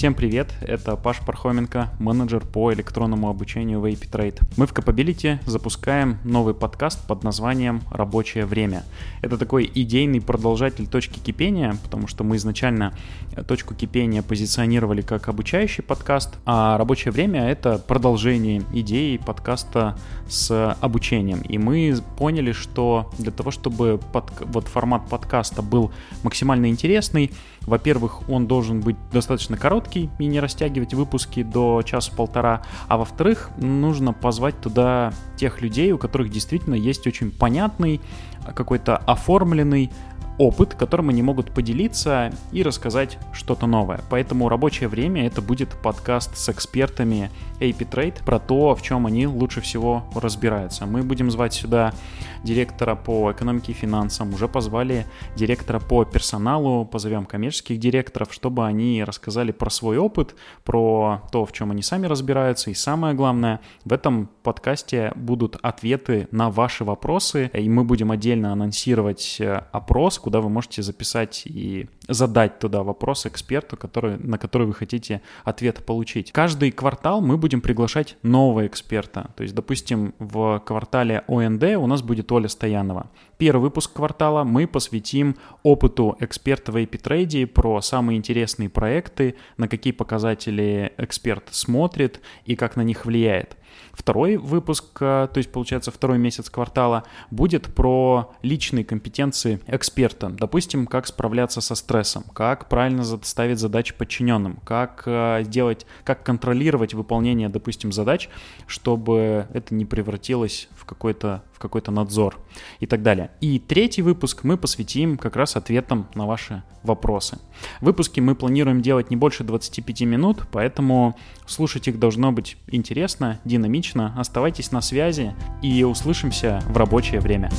Всем привет, это Паш Пархоменко, менеджер по электронному обучению в AP Trade. Мы в Capability запускаем новый подкаст под названием «Рабочее время». Это такой идейный продолжатель точки кипения, потому что мы изначально точку кипения позиционировали как обучающий подкаст, а «Рабочее время» — это продолжение идеи подкаста с обучением. И мы поняли, что для того, чтобы под, вот формат подкаста был максимально интересный, во-первых, он должен быть достаточно короткий и не растягивать выпуски до часа-полтора, а во-вторых, нужно позвать туда тех людей, у которых действительно есть очень понятный, какой-то оформленный опыт, которым они могут поделиться и рассказать что-то новое. Поэтому рабочее время это будет подкаст с экспертами AP Trade про то, в чем они лучше всего разбираются. Мы будем звать сюда директора по экономике и финансам, уже позвали директора по персоналу, позовем коммерческих директоров, чтобы они рассказали про свой опыт, про то, в чем они сами разбираются. И самое главное, в этом подкасте будут ответы на ваши вопросы, и мы будем отдельно анонсировать э, опрос, куда вы можете записать и задать туда вопрос эксперту, который, на который вы хотите ответ получить. Каждый квартал мы будем приглашать нового эксперта. То есть, допустим, в квартале ОНД у нас будет Оля Стоянова. Первый выпуск квартала мы посвятим опыту эксперта в AP про самые интересные проекты, на какие показатели эксперт смотрит и как на них влияет. Второй выпуск, э, то есть получается второй месяц квартала, будет про личные компетенции эксперта. Допустим, как справляться со стрессом, как правильно ставить задачи подчиненным, как э, сделать, как контролировать выполнение, допустим, задач, чтобы это не превратилось в какой-то какой-то надзор и так далее. И третий выпуск мы посвятим как раз ответам на ваши вопросы. Выпуски мы планируем делать не больше 25 минут, поэтому слушать их должно быть интересно, динамично. Оставайтесь на связи и услышимся в рабочее время.